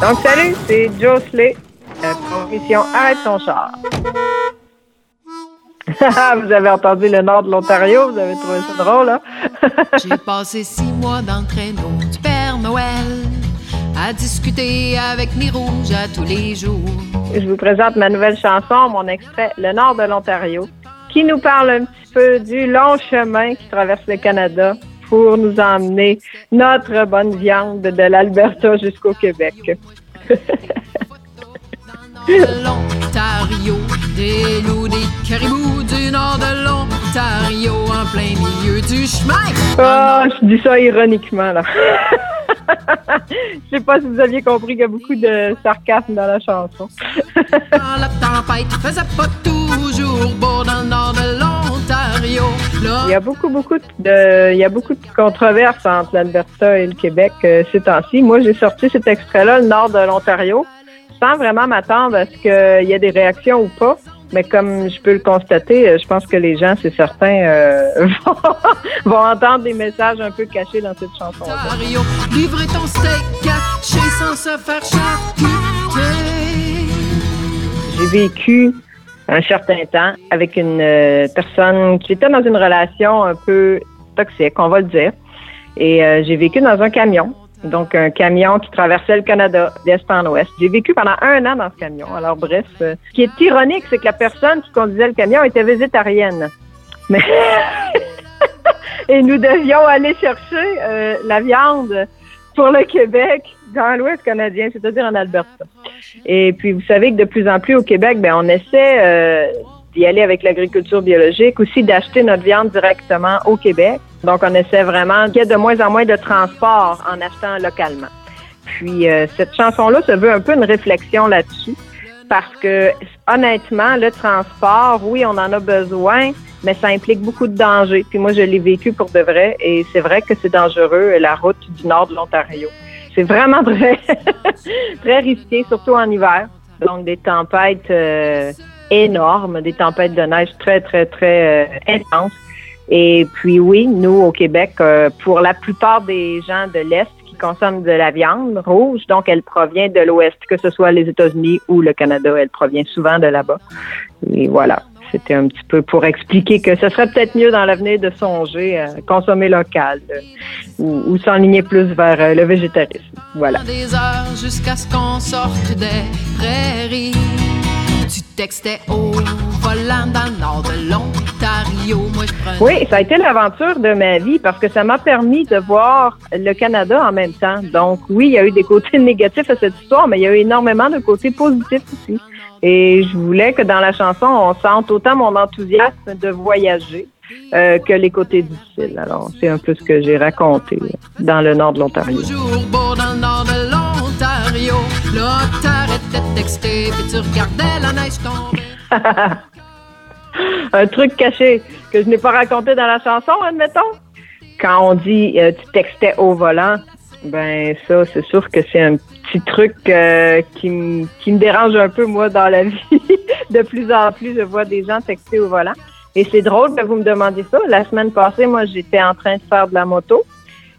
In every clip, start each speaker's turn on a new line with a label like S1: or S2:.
S1: Donc, salut, c'est Joe Slay, euh, Arrête ton char. vous avez entendu le nord de l'Ontario, vous avez trouvé ça drôle, hein?
S2: J'ai passé six mois dans le traîneau du Père Noël à discuter avec mes rouges à tous les jours.
S1: Je vous présente ma nouvelle chanson, mon extrait Le Nord de l'Ontario, qui nous parle un petit peu du long chemin qui traverse le Canada pour nous emmener notre bonne viande de l'Alberta jusqu'au Québec.
S2: l'Ontario, des loups, des caribous du nord de l'Ontario, en plein milieu du chemin.
S1: Ah, je dis ça ironiquement, là. Je sais pas si vous aviez compris qu'il y a beaucoup de sarcasme dans la chanson.
S2: la tempête faisait pas toujours beau dans le nord de l'Ontario.
S1: Il y a beaucoup, beaucoup de, il y a beaucoup de controverses entre l'Alberta et le Québec euh, ces temps-ci. Moi, j'ai sorti cet extrait-là, le nord de l'Ontario, sans vraiment m'attendre à ce qu'il y ait des réactions ou pas. Mais comme je peux le constater, euh, je pense que les gens, c'est certain, euh, vont, entendre des messages un peu cachés dans cette chanson. ton steak sans se faire J'ai vécu un certain temps avec une euh, personne qui était dans une relation un peu toxique, on va le dire. Et j'ai vécu dans un camion donc, un camion qui traversait le Canada d'est en ouest. J'ai vécu pendant un an dans ce camion. Alors, bref, euh, ce qui est ironique, c'est que la personne qui conduisait le camion était végétarienne. Mais Et nous devions aller chercher euh, la viande pour le Québec dans l'Ouest canadien, c'est-à-dire en Alberta. Et puis, vous savez que de plus en plus au Québec, ben, on essaie euh, d'y aller avec l'agriculture biologique, aussi d'acheter notre viande directement au Québec. Donc, on essaie vraiment qu'il y ait de moins en moins de transport en achetant localement. Puis, euh, cette chanson-là se veut un peu une réflexion là-dessus parce que, honnêtement, le transport, oui, on en a besoin, mais ça implique beaucoup de dangers. Puis moi, je l'ai vécu pour de vrai et c'est vrai que c'est dangereux, la route du nord de l'Ontario. C'est vraiment très, très risqué, surtout en hiver. Donc, des tempêtes euh, énormes, des tempêtes de neige très, très, très euh, intenses. Et puis oui, nous au Québec, euh, pour la plupart des gens de l'Est qui consomment de la viande rouge, donc elle provient de l'Ouest, que ce soit les États-Unis ou le Canada, elle provient souvent de là-bas. Et voilà, c'était un petit peu pour expliquer que ce serait peut-être mieux dans l'avenir de songer à consommer local euh, ou, ou s'enligner plus vers le végétarisme. Voilà.
S2: Des heures jusqu'à ce qu'on sorte des prairies. Tu textais au volant dans le nord de l'Ontario.
S1: Oui, ça a été l'aventure de ma vie parce que ça m'a permis de voir le Canada en même temps. Donc, oui, il y a eu des côtés négatifs à cette histoire, mais il y a eu énormément de côtés positifs aussi. Et je voulais que dans la chanson, on sente autant mon enthousiasme de voyager euh, que les côtés difficiles. Alors, c'est un peu ce que j'ai raconté dans le nord de l'Ontario. Un truc caché que je n'ai pas raconté dans la chanson, admettons. Quand on dit euh, tu textais au volant, ben ça, c'est sûr que c'est un petit truc euh, qui, me dérange un peu, moi, dans la vie. de plus en plus, je vois des gens texter au volant. Et c'est drôle que vous me demandiez ça. La semaine passée, moi, j'étais en train de faire de la moto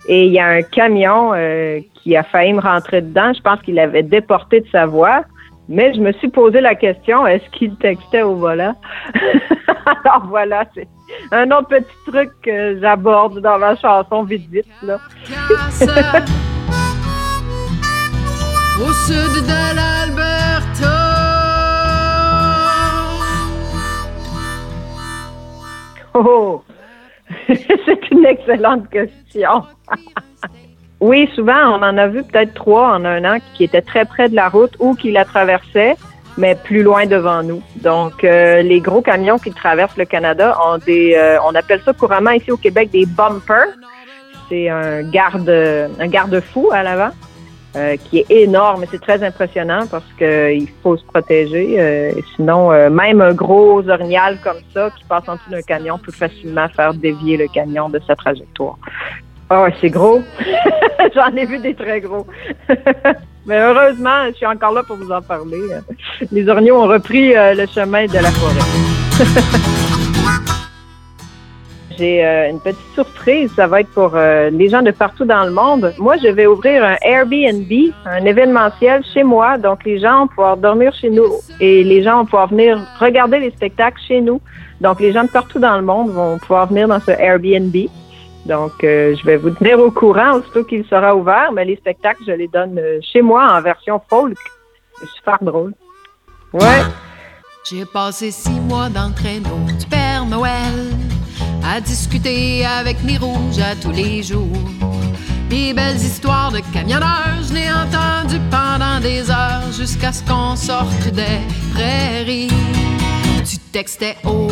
S1: et il y a un camion euh, qui a failli me rentrer dedans. Je pense qu'il avait déporté de sa voie. Mais je me suis posé la question, est-ce qu'il textait au volant? Alors voilà, c'est un autre petit truc que j'aborde dans ma chanson vite vite. Là. au sud de l'Alberta. Oh! c'est une excellente question. Oui, souvent, on en a vu peut-être trois en un an qui étaient très près de la route ou qui la traversaient, mais plus loin devant nous. Donc, euh, les gros camions qui traversent le Canada ont des, euh, on appelle ça couramment ici au Québec des bumpers. C'est un garde, un garde-fou à l'avant. Euh, qui est énorme. C'est très impressionnant parce qu'il faut se protéger. Euh, sinon, euh, même un gros orignal comme ça qui passe en dessous d'un camion peut facilement faire dévier le camion de sa trajectoire. Ah c'est gros. J'en ai vu des très gros. Mais heureusement, je suis encore là pour vous en parler. Les orignaux ont repris le chemin de la forêt. J'ai euh, une petite surprise, ça va être pour euh, les gens de partout dans le monde. Moi, je vais ouvrir un Airbnb, un événementiel chez moi, donc les gens vont pouvoir dormir chez nous et les gens vont pouvoir venir regarder les spectacles chez nous. Donc les gens de partout dans le monde vont pouvoir venir dans ce Airbnb. Donc, euh, je vais vous tenir au courant aussitôt qu'il sera ouvert, mais les spectacles, je les donne chez moi en version folk. C'est super drôle. Ouais.
S2: J'ai passé six mois dans le traîneau du Père Noël à discuter avec mes rouges à tous les jours. Des belles histoires de camionneurs, je l'ai entendu pendant des heures jusqu'à ce qu'on sorte des prairies. Tu textais au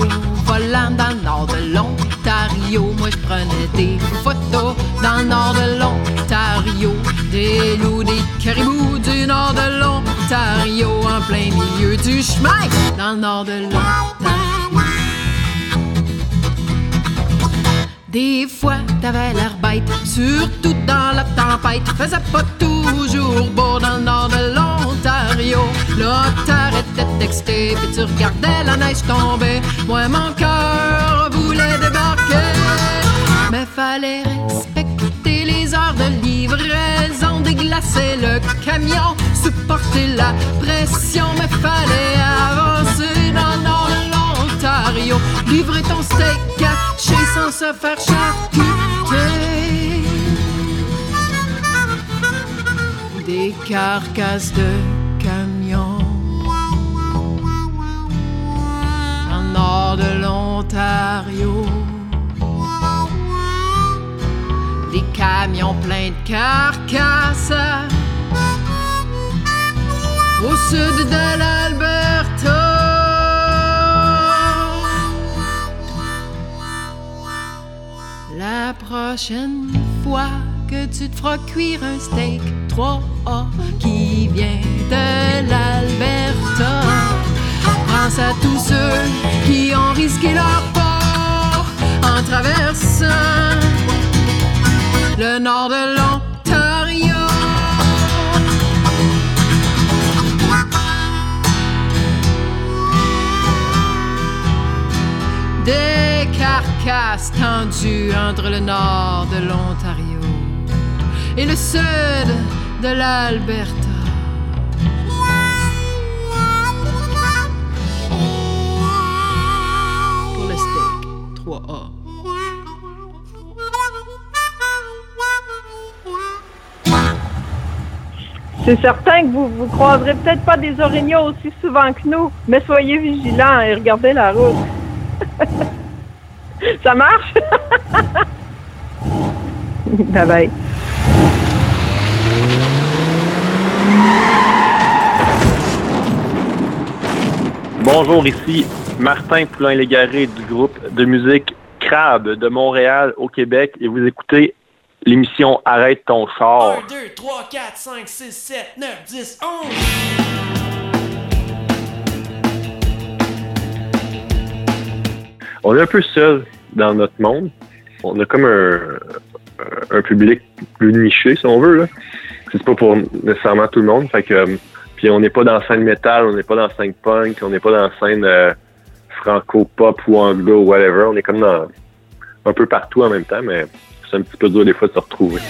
S2: volant dans le nord de l'Ontario. Moi, je prenais des photos dans le nord de l'Ontario. Des loups, des caribous du nord de l'Ontario. En plein milieu du chemin dans le nord de l'Ontario. Des fois, t'avais l'air bête, surtout dans la tempête. Faisait pas toujours beau dans le nord de l'Ontario. T'arrêtais de texter, puis tu regardais la neige tomber. Moi, mon cœur voulait débarquer. Mais fallait respecter les heures de livraison, déglacer le camion, supporter la pression. Mais fallait avancer dans l'Ontario, livrer ton steak caché sans se faire charcuter. Des carcasses de camions en nord de l'Ontario. Des camions pleins de carcasses au sud de l'Alberta. La prochaine fois que tu te feras cuire un steak 3A qui vient de l'Alberta, pense à tous ceux qui ont risqué leur port en traversant le nord de l'Ontario. Des carcasses tendues entre le nord de l'Ontario et le sud de l'Alberta. Pour le steak 3A.
S1: C'est certain que vous vous croiserez peut-être pas des orignaux aussi souvent que nous, mais soyez vigilants et regardez la route. Ça marche? bye bye.
S3: Bonjour, ici Martin Poulain-Légaré du groupe de musique Crabe de Montréal au Québec et vous écoutez l'émission Arrête ton char.
S4: 1, 2, 3, 4, 5, 6, 7, 9, 10, 11.
S3: On est un peu seul dans notre monde. On a comme un, un public plus niché, si on veut. Là. C'est pas pour nécessairement tout le monde. Fait que, euh, puis on n'est pas dans la scène métal, on n'est pas dans la scène punk, on n'est pas dans scène euh, franco-pop ou anglo ou whatever. On est comme dans un peu partout en même temps, mais c'est un petit peu dur des fois de se retrouver.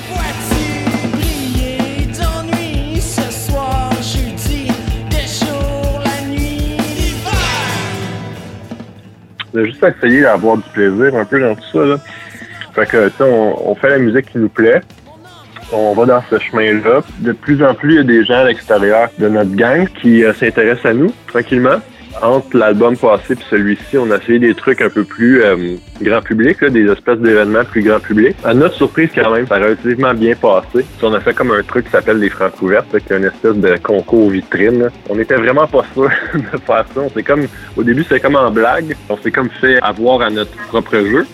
S3: On a juste essayé d'avoir du plaisir un peu dans tout ça. Fait que, on fait la musique qui nous plaît. On va dans ce chemin-là. De plus en plus, il y a des gens à l'extérieur de notre gang qui euh, s'intéressent à nous, tranquillement. Entre l'album passé et celui-ci, on a essayé des trucs un peu plus euh, grand public, des espèces d'événements plus grand public. À notre surprise, quand même, ça a relativement bien passé. On a fait comme un truc qui s'appelle les francs couvertes, qui est une espèce de concours vitrine. là. On était vraiment pas sûr de faire ça. On comme, au début, c'était comme en blague. On s'est comme fait avoir à notre propre jeu.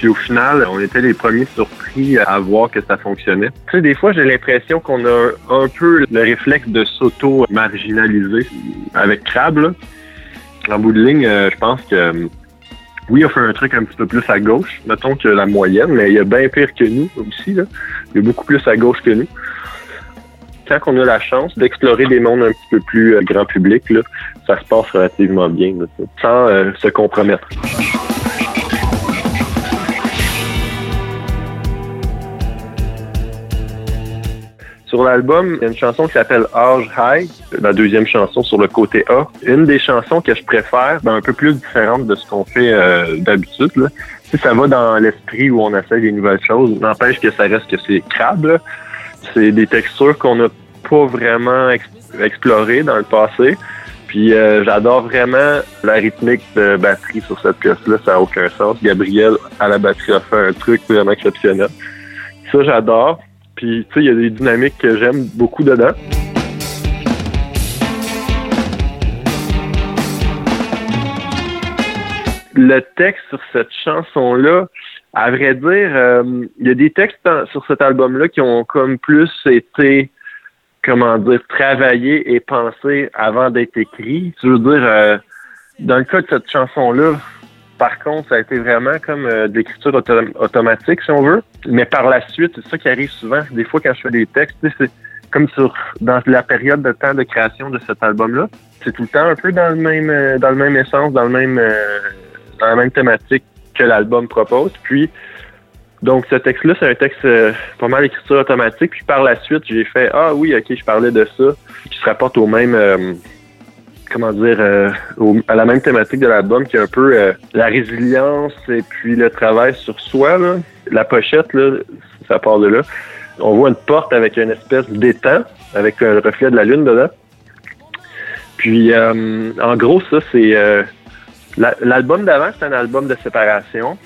S3: Puis au final, on était les premiers surpris à voir que ça fonctionnait. Tu sais, des fois, j'ai l'impression qu'on a un peu le réflexe de s'auto-marginaliser avec Crab. là. En bout de ligne, euh, je pense que euh, oui, on fait un truc un petit peu plus à gauche, mettons que la moyenne, mais il y a bien pire que nous aussi. Il y a beaucoup plus à gauche que nous. Quand on a la chance d'explorer des mondes un petit peu plus euh, grand public, là, ça se passe relativement bien, sans se compromettre. Sur l'album, il y a une chanson qui s'appelle Age High, la deuxième chanson sur le côté A. Une des chansons que je préfère, ben, un peu plus différente de ce qu'on fait euh, d'habitude. là. Si ça va dans l'esprit où on essaie des nouvelles choses, n'empêche que ça reste que c'est crabe. C'est des textures qu'on n'a pas vraiment ex- explorées dans le passé. Puis euh, j'adore vraiment la rythmique de batterie sur cette pièce-là, ça n'a aucun sens. Gabriel à la batterie a fait un truc vraiment exceptionnel. Ça, j'adore. Puis, tu sais, il y a des dynamiques que j'aime beaucoup dedans. Le texte sur cette chanson-là, à vrai dire, euh, il y a des textes sur cet album-là qui ont comme plus été, comment dire, travaillés et pensés avant d'être écrits. Je veux dire, euh, dans le cas de cette chanson-là, par contre, ça a été vraiment comme euh, de l'écriture auto- automatique, si on veut. Mais par la suite, c'est ça qui arrive souvent. Des fois, quand je fais des textes, c'est comme sur dans la période de temps de création de cet album-là. C'est tout le temps un peu dans le même euh, dans le même essence, dans le même euh, dans la même thématique que l'album propose. Puis donc ce texte-là, c'est un texte pas mal d'écriture automatique. Puis par la suite, j'ai fait Ah oui, ok, je parlais de ça, qui se rapporte au même comment dire, euh, à la même thématique de l'album, qui est un peu euh, la résilience et puis le travail sur soi. Là. La pochette, là, ça part de là. On voit une porte avec une espèce d'étang, avec un reflet de la lune dedans. Puis, euh, en gros, ça, c'est... euh, la- L'album d'avant, c'est un album de séparation.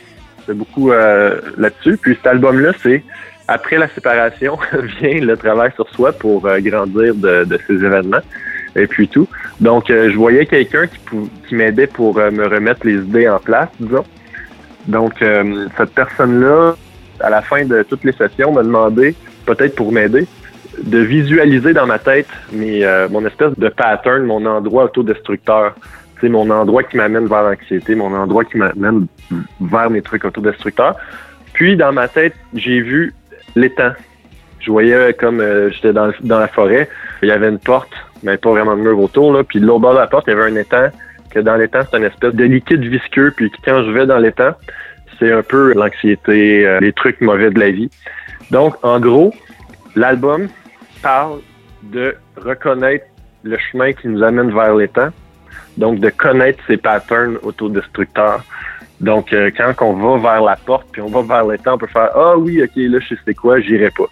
S3: C'est beaucoup euh, là-dessus. Puis cet album-là, c'est après la séparation vient le travail sur soi pour euh, grandir de, de ces événements et puis tout. Donc, euh, je voyais quelqu'un qui, qui m'aidait pour euh, me remettre les idées en place, disons. Donc, euh, cette personne-là, à la fin de toutes les sessions, m'a demandé, peut-être pour m'aider, de visualiser dans ma tête mes, euh, mon espèce de pattern, mon endroit autodestructeur. C'est mon endroit qui m'amène vers l'anxiété, mon endroit qui m'amène vers mes trucs autodestructeurs. Puis, dans ma tête, j'ai vu l'étang. Je voyais comme euh, j'étais dans, dans la forêt, il y avait une porte, mais pas vraiment de mur autour. Là. Puis l'autre bord de la porte, il y avait un étang, que dans l'étang, c'est une espèce de liquide visqueux. Puis quand je vais dans l'étang, c'est un peu l'anxiété, euh, les trucs mauvais de la vie. Donc, en gros, l'album parle de reconnaître le chemin qui nous amène vers l'étang, donc de connaître ces patterns autodestructeurs. Donc, euh, quand on va vers la porte, puis on va vers l'étang, on peut faire « Ah oui, ok, là, je sais quoi, j'irai pas ».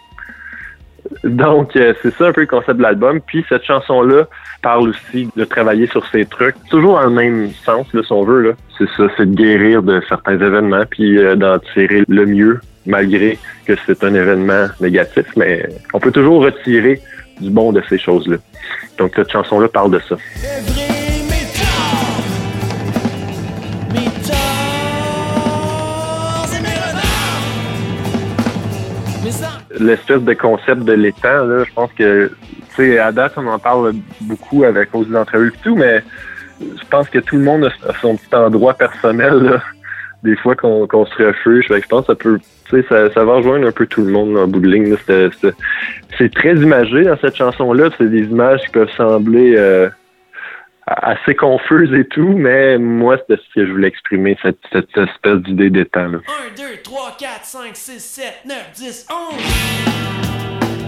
S3: Donc, euh, c'est ça un peu le concept de l'album. Puis, cette chanson-là parle aussi de travailler sur ces trucs, toujours dans le même sens, là, si on veut. Là. C'est ça, c'est de guérir de certains événements, puis euh, d'en tirer le mieux, malgré que c'est un événement négatif. Mais on peut toujours retirer du bon de ces choses-là. Donc, cette chanson-là parle de ça. L'espèce de concept de l'étang, là, je pense que, tu sais, à date, on en parle beaucoup avec aux entrevues et tout, mais je pense que tout le monde a son petit endroit personnel, là, des fois qu'on se refuge. Je pense que ça peut, tu sais, ça, ça va rejoindre un peu tout le monde en bout de ligne. c'est très imagé dans cette chanson-là. C'est des images qui peuvent sembler euh, assez confuses et tout, mais moi, c'était ce que je voulais exprimer, cette, cette espèce d'idée d'étang, là.
S4: 1, 2, 3, 4, 5, 6, 7, 9, 10, 11.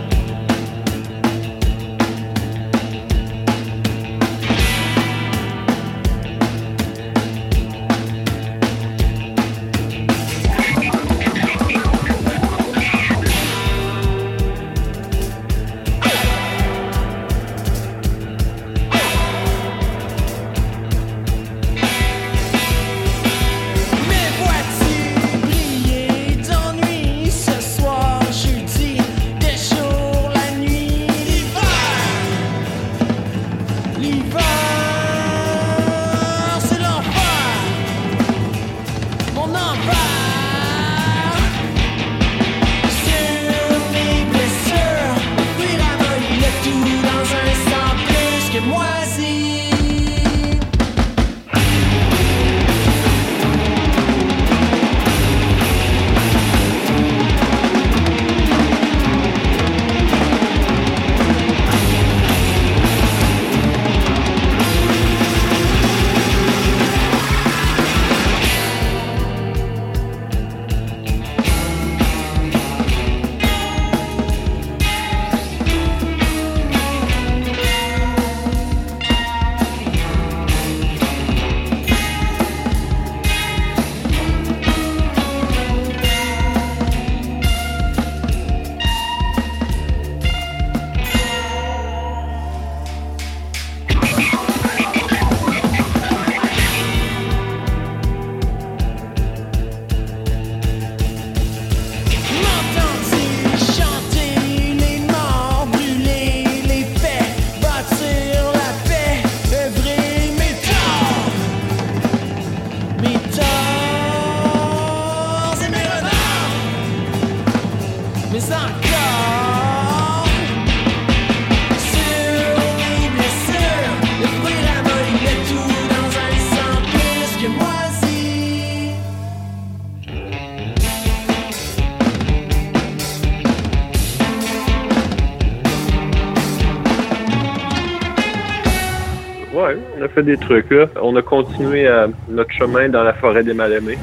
S5: Des trucs là. On a continué euh, notre chemin dans la forêt des Mal-Aimés.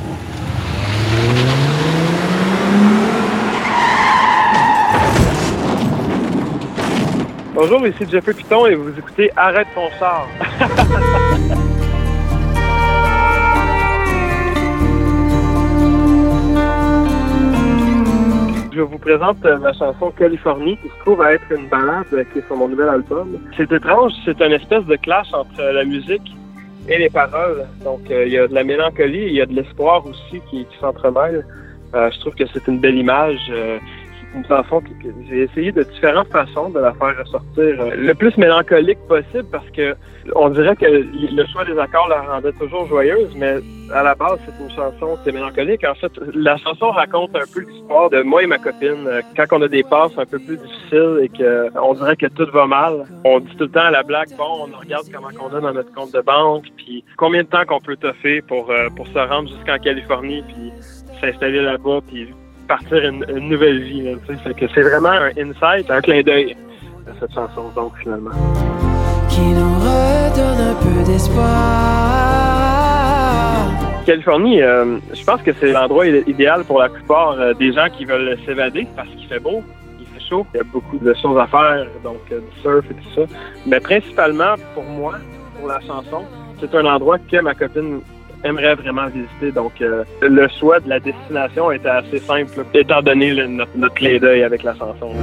S5: Bonjour, ici Jeffrey Piton et vous écoutez Arrête ton char. Je vous présente euh, ma chanson Californie, qui se trouve à être une balade euh, qui est sur mon nouvel album. C'est étrange, c'est une espèce de clash entre la musique et les paroles. Donc, euh, il y a de la mélancolie, il y a de l'espoir aussi qui. Euh, je trouve que c'est une belle image. Euh, chanson que, que j'ai essayé de différentes façons de la faire ressortir euh, le plus mélancolique possible parce que on dirait que le choix des accords la rendait toujours joyeuse, mais à la base, c'est une chanson qui est mélancolique. En fait, la chanson raconte un peu l'histoire de moi et ma copine. euh, Quand on a des passes un peu plus difficiles et que on dirait que tout va mal, on dit tout le temps à la blague, bon, on regarde comment on a dans notre compte de banque, puis combien de temps qu'on peut toffer pour, euh, pour se rendre jusqu'en Californie, puis s'installer là-bas, puis partir une, une nouvelle vie. Là, fait que c'est vraiment un insight, un clin d'œil à cette chanson, donc finalement.
S6: Qui nous redonne un peu d'espoir.
S5: Californie, euh, je pense que c'est l'endroit idéal pour la plupart euh, des gens qui veulent s'évader parce qu'il fait beau, il fait chaud, il y a beaucoup de choses à faire, donc euh, du surf et tout ça. Mais principalement pour moi, pour la chanson, c'est un endroit que ma copine aimerait vraiment visiter. Donc euh, le choix de la destination était assez simple, étant donné notre, notre clin d'œil avec la chanson.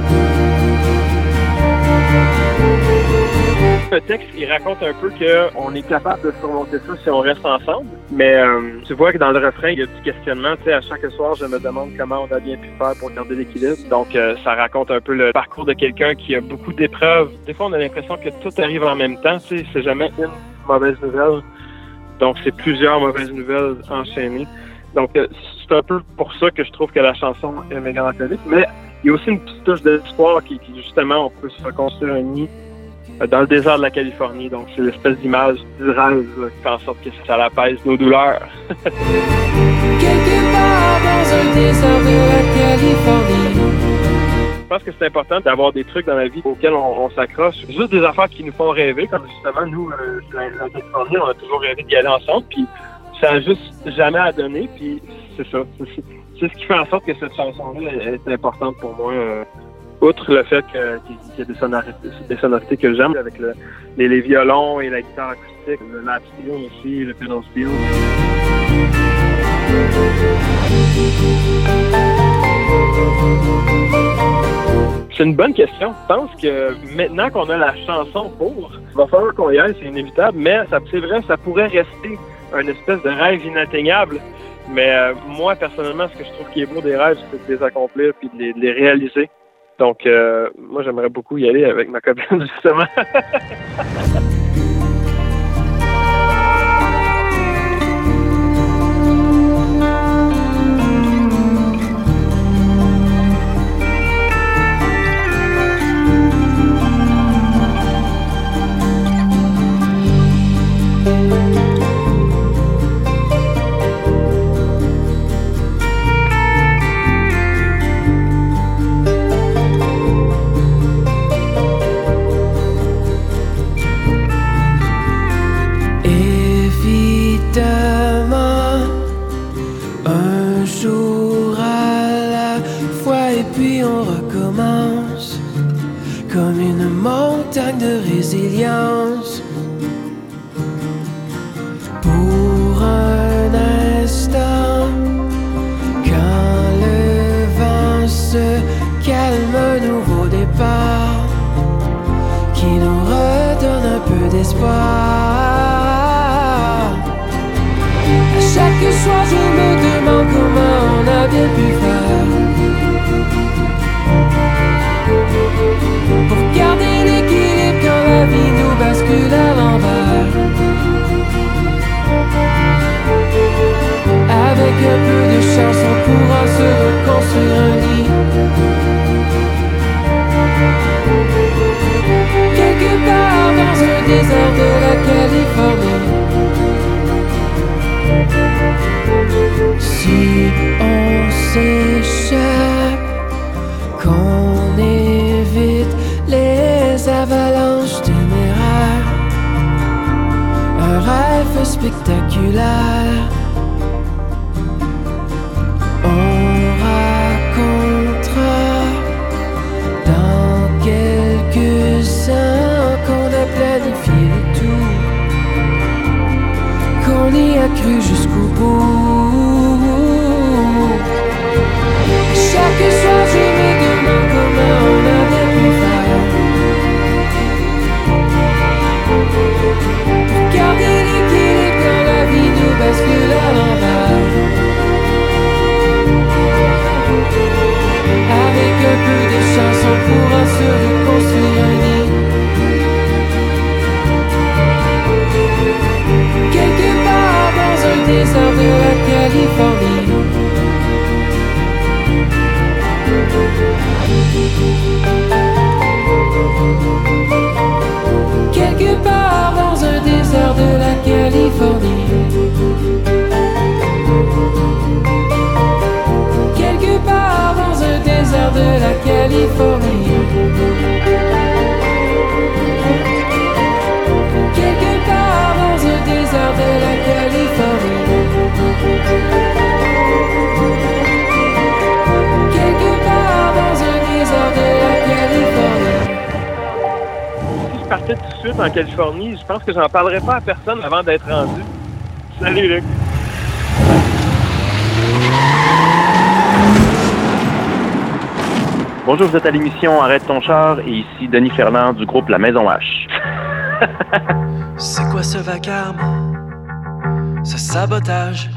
S5: Le texte, il raconte un peu qu'on est capable de surmonter ça si on reste ensemble. Mais euh, tu vois que dans le refrain, il y a du questionnement. Tu sais, à chaque soir, je me demande comment on a bien pu faire pour garder l'équilibre. Donc, euh, ça raconte un peu le parcours de quelqu'un qui a beaucoup d'épreuves. Des fois, on a l'impression que tout arrive en même temps. Tu sais, c'est jamais une mauvaise nouvelle. Donc, c'est plusieurs mauvaises nouvelles enchaînées. Donc, euh, c'est un peu pour ça que je trouve que la chanson est mélancolique. Mais il y a aussi une petite touche d'espoir qui, qui, justement, on peut se reconstruire un nid euh, dans le désert de la Californie. Donc, c'est l'espèce d'image du rêve là, qui fait en sorte que ça apaise nos douleurs.
S6: Quelque part dans un désert de la Californie.
S5: Je pense que c'est important d'avoir des trucs dans la vie auxquels on, s'accroche. Juste des affaires qui nous font rêver, comme justement, nous, euh, la, Californie, on a toujours rêvé d'y aller ensemble, puis ça a juste jamais à donner, puis c'est ça. C'est- ce qui fait en sorte que cette chanson-là est, importante pour moi. euh, outre le fait qu'il y a des sonorités, que j'aime, avec le- les, les violons et la guitare acoustique, le lap steel aussi, le pedal steel. C'est une bonne question. Je pense que maintenant qu'on a la chanson pour, il va falloir qu'on y aille, c'est inévitable, mais c'est vrai, ça pourrait rester un espèce de rêve inatteignable. Mais euh, moi, personnellement, ce que je trouve qui est beau des rêves, c'est de les accomplir puis de les, de les réaliser. Donc, euh, moi, j'aimerais beaucoup y aller avec ma copine, justement.
S7: en Californie, je pense que j'en parlerais pas à personne avant d'être rendu. Salut, Luc. Bonjour, vous êtes à l'émission Arrête ton char et ici Denis Fernand du groupe La Maison H.
S4: C'est quoi ce vacarme Ce sabotage?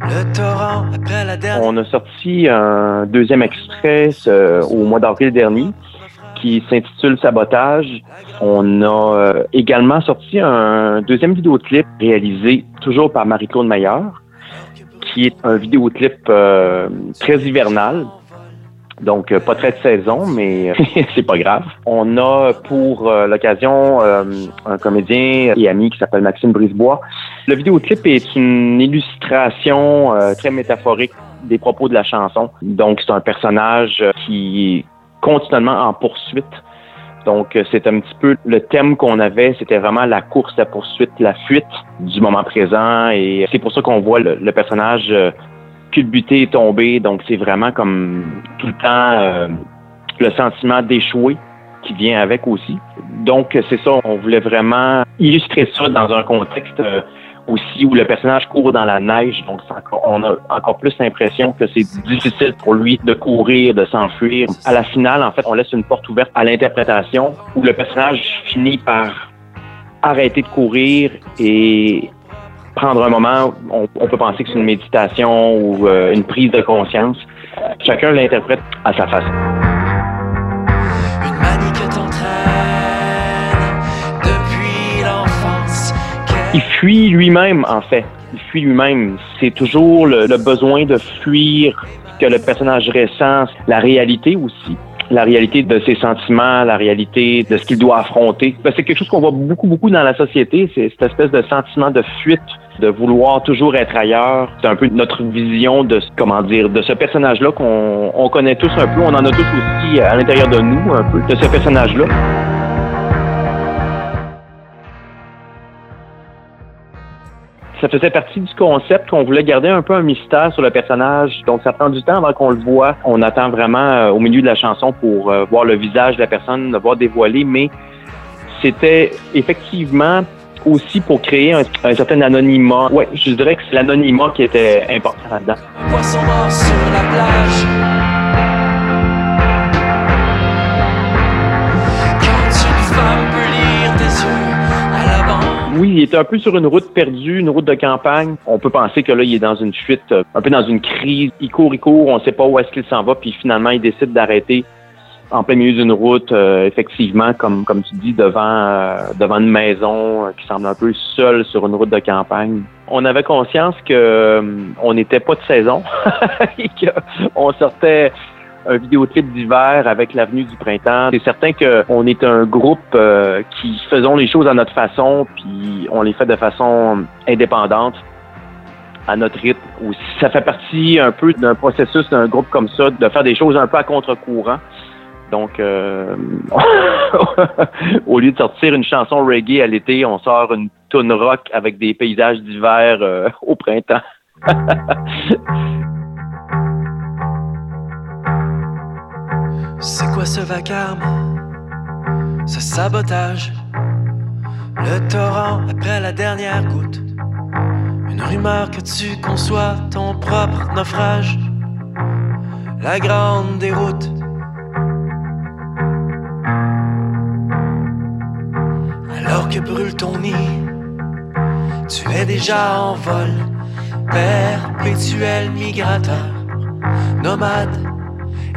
S4: Le torrent après la dernière
S7: On a sorti un deuxième extrait euh, au mois d'avril dernier qui s'intitule Sabotage. On a euh, également sorti un deuxième vidéoclip réalisé toujours par Marie-Claude Maillard, qui est un vidéoclip euh, très hivernal. Donc, euh, pas très de saison, mais c'est pas grave. On a pour l'occasion un comédien et ami qui s'appelle Maxime Brisebois. Le vidéoclip est une illustration très métaphorique des propos de la chanson. Donc, c'est un personnage qui continuellement en poursuite. Donc, euh, c'est un petit peu le thème qu'on avait, c'était vraiment la course, la poursuite, la fuite du moment présent. Et c'est pour ça qu'on voit le, personnage euh, culbuté et tombé. Donc, c'est vraiment comme tout le temps euh, le sentiment d'échouer qui vient avec aussi. Donc, c'est ça, on voulait vraiment illustrer ça dans un contexte euh, aussi où le personnage court dans la neige. Donc, on a encore plus l'impression que c'est difficile pour lui de courir, de s'enfuir. À la finale, en fait, on laisse une porte ouverte à l'interprétation où le personnage finit par arrêter de courir et prendre un moment, on, on peut penser que c'est une méditation ou euh, une prise de conscience. Chacun l'interprète à sa façon. Il fuit lui-même, en fait. Il fuit lui-même. C'est toujours le, besoin de fuir que le personnage ressent, la réalité aussi. La réalité de ses sentiments, la réalité de ce qu'il doit affronter. Ben, c'est quelque chose qu'on voit beaucoup, beaucoup dans la société. C'est cette espèce de sentiment de fuite, de vouloir toujours être ailleurs. C'est un peu notre vision de, comment dire, de ce personnage-là qu'on on connaît tous un peu. On en a tous aussi à l'intérieur de nous, un peu, de ce personnage-là. Ça faisait partie du concept qu'on voulait garder un peu un mystère sur le personnage. Donc, ça prend du temps avant qu'on le voit. On attend vraiment euh, au milieu de la chanson pour euh, voir le visage de la personne, le voir dévoilé, mais c'était effectivement aussi pour créer un, certain anonymat. Ouais, je dirais que c'est l'anonymat qui était important là-dedans. Oui, il est un peu sur une route perdue, une route de campagne. On peut penser que là, il est dans une fuite, euh, un peu dans une crise. Il court, il court, on ne sait pas où est-ce qu'il s'en va, puis finalement, il décide d'arrêter en plein milieu d'une route, euh, effectivement, comme tu dis, devant euh, devant une maison qui semble un peu seule sur une route de campagne. On avait conscience que on n'était pas de saison et qu'on sortait un vidéoclip d'hiver avec l'avenue du printemps. C'est certain qu'on est un groupe euh, qui faisons les choses à notre façon, puis on les fait de façon indépendante, à notre rythme. Ça fait partie un peu d'un processus d'un groupe comme ça, de faire des choses un peu à contre-courant. Donc, euh, au lieu de sortir une chanson reggae à l'été, on sort une tune rock avec des paysages d'hiver euh, au printemps.
S4: C'est quoi ce vacarme? Ce sabotage? Le torrent après la dernière goutte. Une rumeur que tu conçois ton propre naufrage. La grande déroute. Alors que brûle ton nid Tu es déjà en vol. Perpétuel migrateur Nomade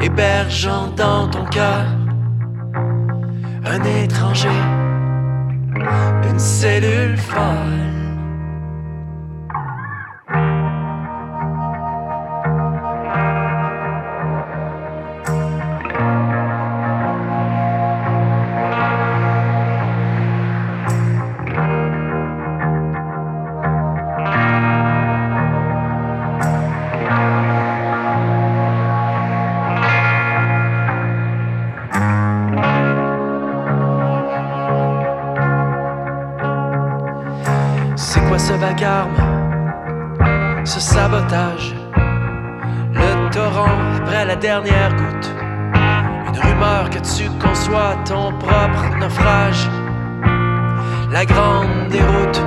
S4: hébergeant dans ton cœur un étranger, une cellule folle. Ce vacarme, ce sabotage. Le torrent après la dernière goutte Une rumeur que tu conçois ton propre naufrage. La grande déroute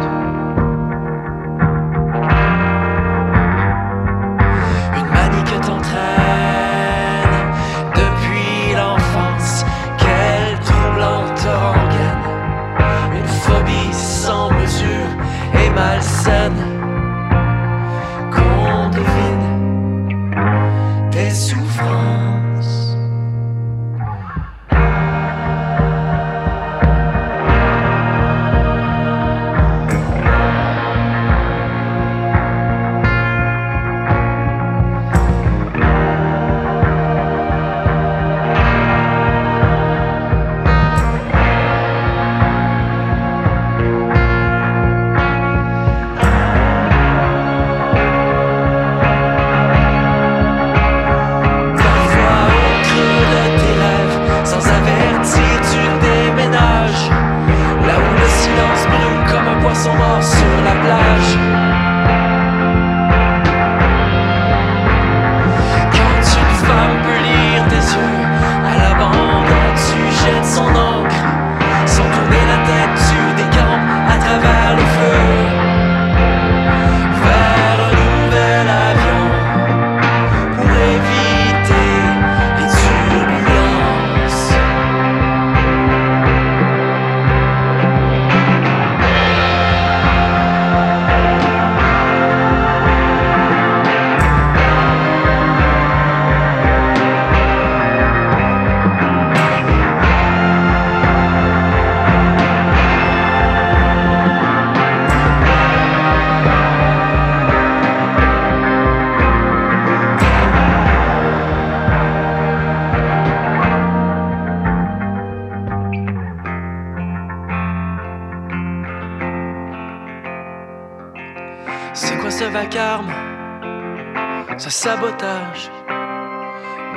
S4: sabotage.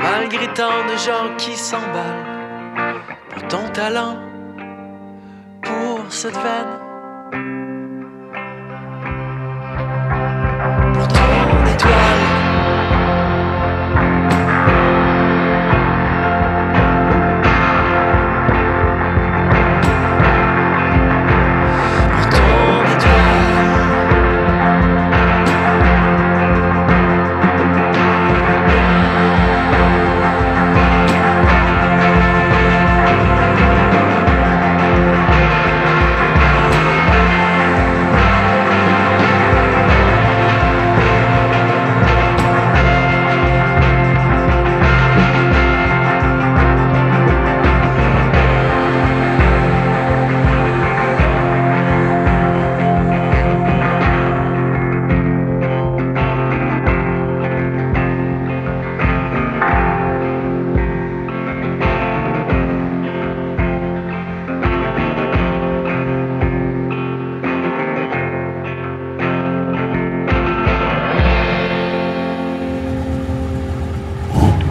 S4: Malgré tant de gens qui s'emballent pour ton talent, pour cette veine,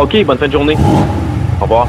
S7: OK, bonne fin de journée. Au revoir.